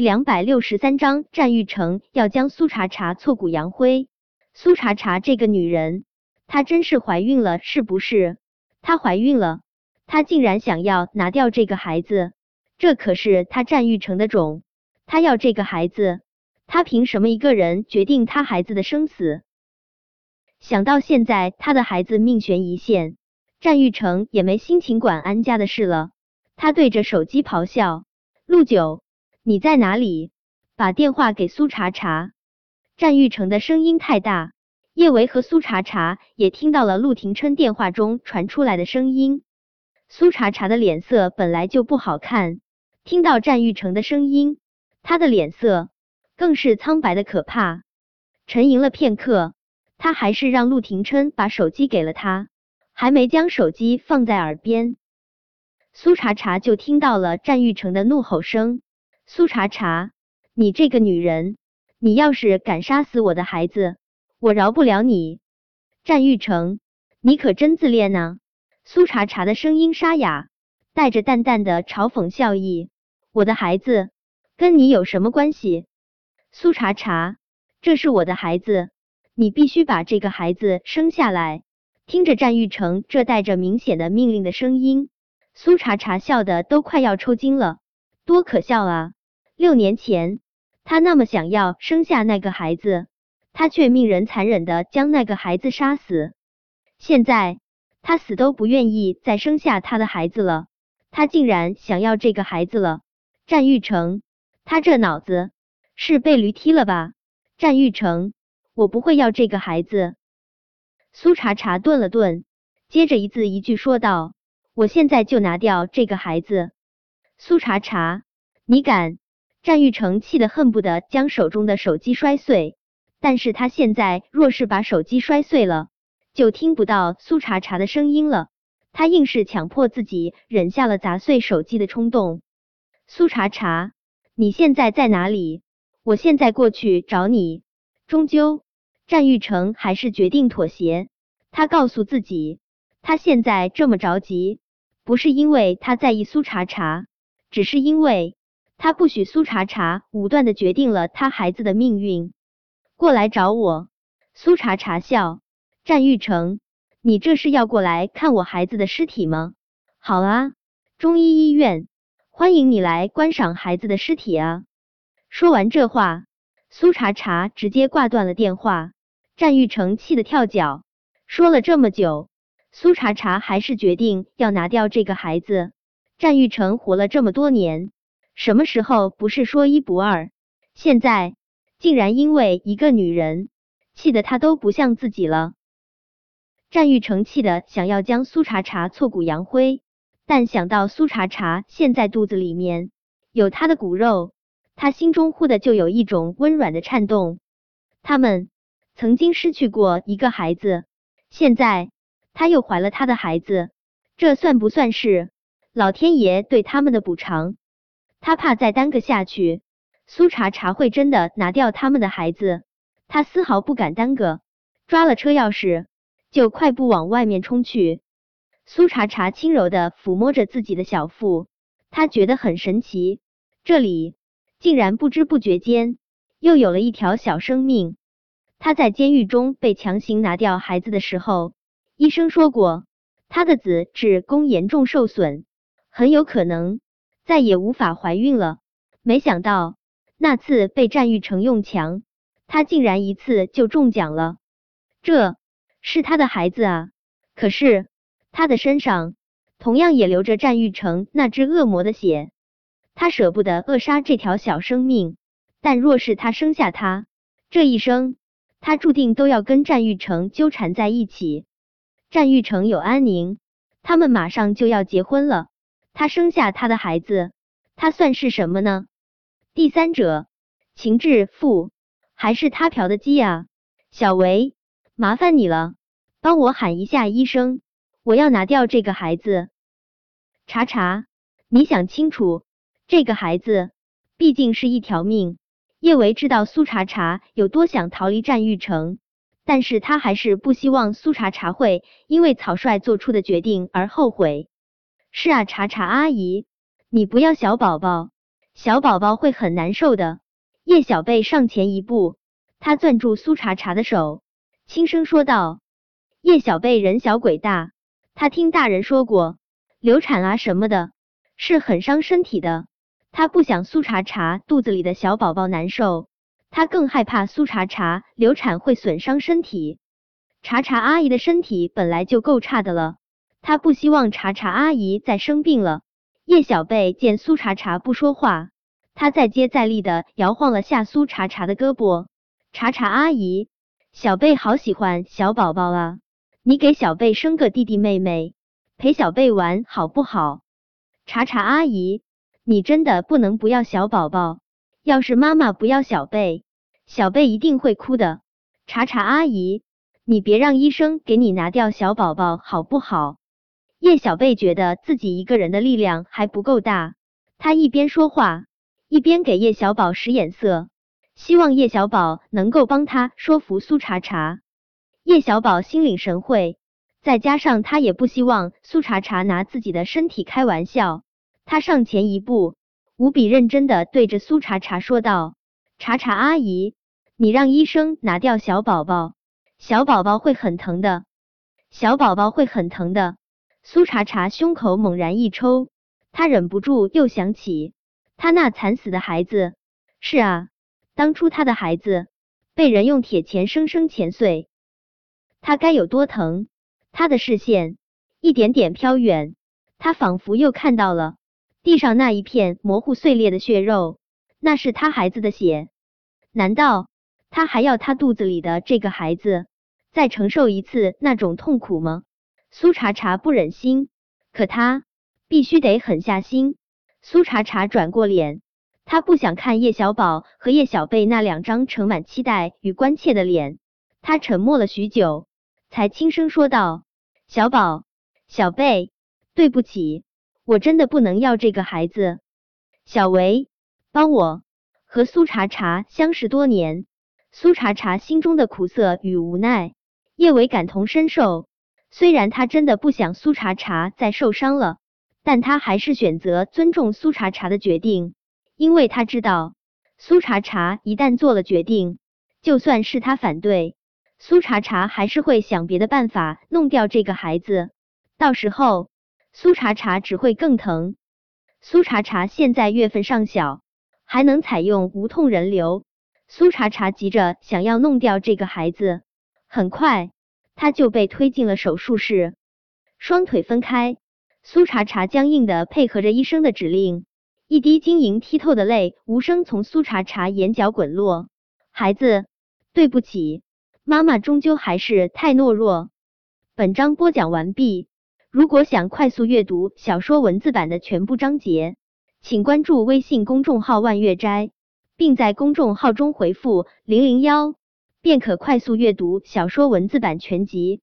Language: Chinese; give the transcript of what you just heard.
两百六十三章，战玉成要将苏茶茶挫骨扬灰。苏茶茶这个女人，她真是怀孕了是不是？她怀孕了，她竟然想要拿掉这个孩子，这可是她战玉成的种，她要这个孩子，她凭什么一个人决定她孩子的生死？想到现在他的孩子命悬一线，战玉成也没心情管安家的事了。他对着手机咆哮：“陆九，你在哪里？把电话给苏茶茶。”战玉成的声音太大，叶维和苏茶茶也听到了陆廷琛电话中传出来的声音。苏茶茶的脸色本来就不好看，听到战玉成的声音，他的脸色更是苍白的可怕。沉吟了片刻。他还是让陆廷琛把手机给了他，还没将手机放在耳边，苏茶茶就听到了战玉成的怒吼声：“苏茶茶，你这个女人，你要是敢杀死我的孩子，我饶不了你！”战玉成，你可真自恋呢！苏茶茶的声音沙哑，带着淡淡的嘲讽笑意：“我的孩子跟你有什么关系？”苏茶茶，这是我的孩子。你必须把这个孩子生下来。听着战玉成这带着明显的命令的声音，苏茶茶笑的都快要抽筋了。多可笑啊！六年前，他那么想要生下那个孩子，他却命人残忍的将那个孩子杀死。现在，他死都不愿意再生下他的孩子了，他竟然想要这个孩子了。战玉成，他这脑子是被驴踢了吧？战玉成。我不会要这个孩子。苏茶茶顿了顿，接着一字一句说道：“我现在就拿掉这个孩子。”苏茶茶，你敢？战玉成气得恨不得将手中的手机摔碎，但是他现在若是把手机摔碎了，就听不到苏茶茶的声音了。他硬是强迫自己忍下了砸碎手机的冲动。苏茶茶，你现在在哪里？我现在过去找你。终究。战玉成还是决定妥协。他告诉自己，他现在这么着急，不是因为他在意苏茶茶，只是因为他不许苏茶茶武断的决定了他孩子的命运。过来找我，苏茶茶笑。战玉成，你这是要过来看我孩子的尸体吗？好啊，中医医院，欢迎你来观赏孩子的尸体啊！说完这话，苏茶茶直接挂断了电话。战玉成气得跳脚，说了这么久，苏茶茶还是决定要拿掉这个孩子。战玉成活了这么多年，什么时候不是说一不二？现在竟然因为一个女人，气得他都不像自己了。战玉成气得想要将苏茶茶挫骨扬灰，但想到苏茶茶现在肚子里面有他的骨肉，他心中忽的就有一种温软的颤动。他们。曾经失去过一个孩子，现在他又怀了他的孩子，这算不算是老天爷对他们的补偿？他怕再耽搁下去，苏茶茶会真的拿掉他们的孩子，他丝毫不敢耽搁，抓了车钥匙就快步往外面冲去。苏茶茶轻柔的抚摸着自己的小腹，他觉得很神奇，这里竟然不知不觉间又有了一条小生命。他在监狱中被强行拿掉孩子的时候，医生说过他的子宫严重受损，很有可能再也无法怀孕了。没想到那次被战玉成用强，他竟然一次就中奖了。这是他的孩子啊！可是他的身上同样也流着战玉成那只恶魔的血，他舍不得扼杀这条小生命，但若是他生下他，这一生。他注定都要跟战玉成纠缠在一起。战玉成有安宁，他们马上就要结婚了。他生下他的孩子，他算是什么呢？第三者，情志富，还是他嫖的鸡啊？小维，麻烦你了，帮我喊一下医生，我要拿掉这个孩子。查查，你想清楚，这个孩子毕竟是一条命。叶维知道苏茶茶有多想逃离战玉城，但是他还是不希望苏茶茶会因为草率做出的决定而后悔。是啊，茶茶阿姨，你不要小宝宝，小宝宝会很难受的。叶小贝上前一步，他攥住苏茶茶的手，轻声说道：“叶小贝人小鬼大，他听大人说过，流产啊什么的，是很伤身体的。他不想苏茶茶肚子里的小宝宝难受，他更害怕苏茶茶流产会损伤身体。茶茶阿姨的身体本来就够差的了，他不希望茶茶阿姨再生病了。”叶小贝见苏茶茶不说话。他再接再厉的摇晃了下苏茶茶的胳膊，茶茶阿姨，小贝好喜欢小宝宝啊，你给小贝生个弟弟妹妹，陪小贝玩好不好？茶茶阿姨，你真的不能不要小宝宝，要是妈妈不要小贝，小贝一定会哭的。茶茶阿姨，你别让医生给你拿掉小宝宝好不好？叶小贝觉得自己一个人的力量还不够大，他一边说话。一边给叶小宝使眼色，希望叶小宝能够帮他说服苏茶茶。叶小宝心领神会，再加上他也不希望苏茶茶拿自己的身体开玩笑，他上前一步，无比认真的对着苏茶茶说道：“茶茶阿姨，你让医生拿掉小宝宝，小宝宝会很疼的，小宝宝会很疼的。”苏茶茶胸口猛然一抽，他忍不住又想起。他那惨死的孩子，是啊，当初他的孩子被人用铁钳生生钳碎，他该有多疼？他的视线一点点飘远，他仿佛又看到了地上那一片模糊碎裂的血肉，那是他孩子的血。难道他还要他肚子里的这个孩子再承受一次那种痛苦吗？苏茶茶不忍心，可他必须得狠下心。苏茶茶转过脸，他不想看叶小宝和叶小贝那两张盛满期待与关切的脸。他沉默了许久，才轻声说道：“小宝，小贝，对不起，我真的不能要这个孩子。小维，帮我。”和苏茶茶相识多年，苏茶茶心中的苦涩与无奈，叶维感同身受。虽然他真的不想苏茶茶再受伤了。但他还是选择尊重苏茶茶的决定，因为他知道苏茶茶一旦做了决定，就算是他反对，苏茶茶还是会想别的办法弄掉这个孩子。到时候苏茶茶只会更疼。苏茶茶现在月份尚小，还能采用无痛人流。苏茶茶急着想要弄掉这个孩子，很快他就被推进了手术室，双腿分开。苏茶茶僵硬的配合着医生的指令，一滴晶莹剔透的泪无声从苏茶茶眼角滚落。孩子，对不起，妈妈终究还是太懦弱。本章播讲完毕。如果想快速阅读小说文字版的全部章节，请关注微信公众号万月斋，并在公众号中回复零零幺，便可快速阅读小说文字版全集。